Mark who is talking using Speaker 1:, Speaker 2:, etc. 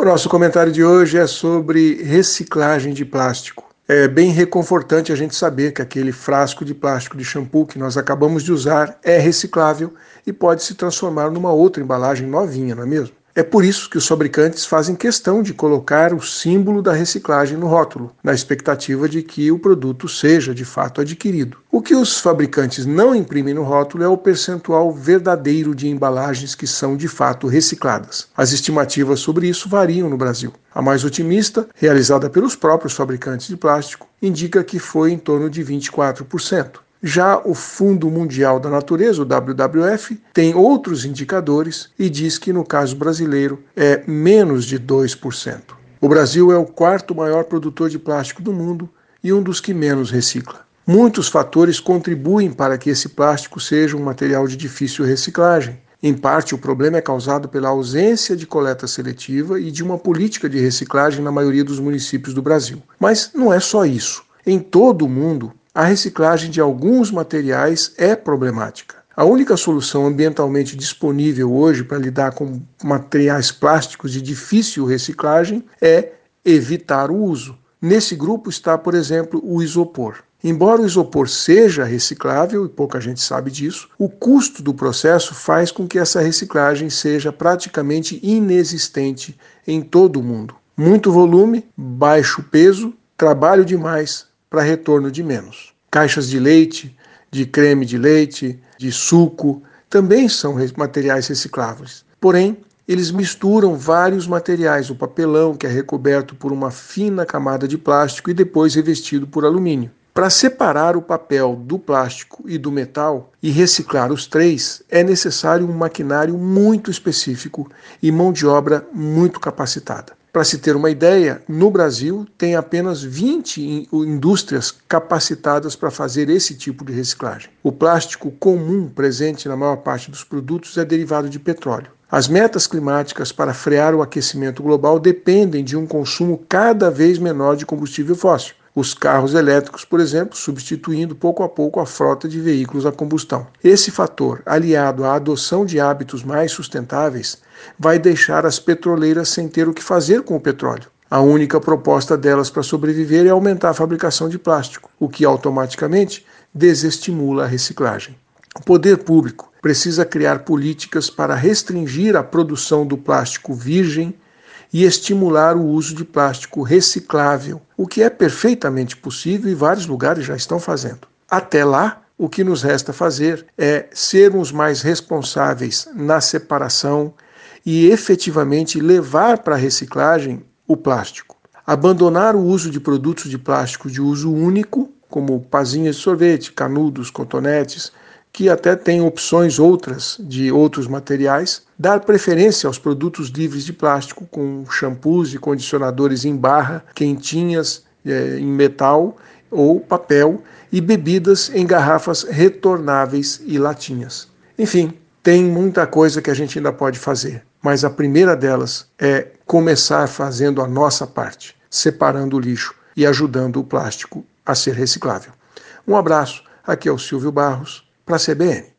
Speaker 1: O nosso comentário de hoje é sobre reciclagem de plástico. É bem reconfortante a gente saber que aquele frasco de plástico de shampoo que nós acabamos de usar é reciclável e pode se transformar numa outra embalagem novinha, não é mesmo? É por isso que os fabricantes fazem questão de colocar o símbolo da reciclagem no rótulo, na expectativa de que o produto seja de fato adquirido. O que os fabricantes não imprimem no rótulo é o percentual verdadeiro de embalagens que são de fato recicladas. As estimativas sobre isso variam no Brasil. A mais otimista, realizada pelos próprios fabricantes de plástico, indica que foi em torno de 24%. Já o Fundo Mundial da Natureza, o WWF, tem outros indicadores e diz que no caso brasileiro é menos de 2%. O Brasil é o quarto maior produtor de plástico do mundo e um dos que menos recicla. Muitos fatores contribuem para que esse plástico seja um material de difícil reciclagem. Em parte, o problema é causado pela ausência de coleta seletiva e de uma política de reciclagem na maioria dos municípios do Brasil. Mas não é só isso. Em todo o mundo, a reciclagem de alguns materiais é problemática. A única solução ambientalmente disponível hoje para lidar com materiais plásticos de difícil reciclagem é evitar o uso. Nesse grupo está, por exemplo, o isopor. Embora o isopor seja reciclável, e pouca gente sabe disso, o custo do processo faz com que essa reciclagem seja praticamente inexistente em todo o mundo. Muito volume, baixo peso, trabalho demais para retorno de menos. Caixas de leite, de creme de leite, de suco, também são materiais recicláveis. Porém, eles misturam vários materiais, o papelão, que é recoberto por uma fina camada de plástico e depois revestido por alumínio. Para separar o papel do plástico e do metal e reciclar os três, é necessário um maquinário muito específico e mão de obra muito capacitada. Para se ter uma ideia, no Brasil tem apenas 20 indústrias capacitadas para fazer esse tipo de reciclagem. O plástico comum presente na maior parte dos produtos é derivado de petróleo. As metas climáticas para frear o aquecimento global dependem de um consumo cada vez menor de combustível fóssil os carros elétricos, por exemplo, substituindo pouco a pouco a frota de veículos a combustão. Esse fator, aliado à adoção de hábitos mais sustentáveis, vai deixar as petroleiras sem ter o que fazer com o petróleo. A única proposta delas para sobreviver é aumentar a fabricação de plástico, o que automaticamente desestimula a reciclagem. O poder público precisa criar políticas para restringir a produção do plástico virgem e estimular o uso de plástico reciclável, o que é perfeitamente possível e vários lugares já estão fazendo. Até lá, o que nos resta fazer é sermos mais responsáveis na separação e efetivamente levar para a reciclagem o plástico. Abandonar o uso de produtos de plástico de uso único, como pazinhas de sorvete, canudos, cotonetes, que até tem opções outras de outros materiais, dar preferência aos produtos livres de plástico, com shampoos e condicionadores em barra, quentinhas é, em metal ou papel e bebidas em garrafas retornáveis e latinhas. Enfim, tem muita coisa que a gente ainda pode fazer, mas a primeira delas é começar fazendo a nossa parte, separando o lixo e ajudando o plástico a ser reciclável. Um abraço, aqui é o Silvio Barros para a CBN.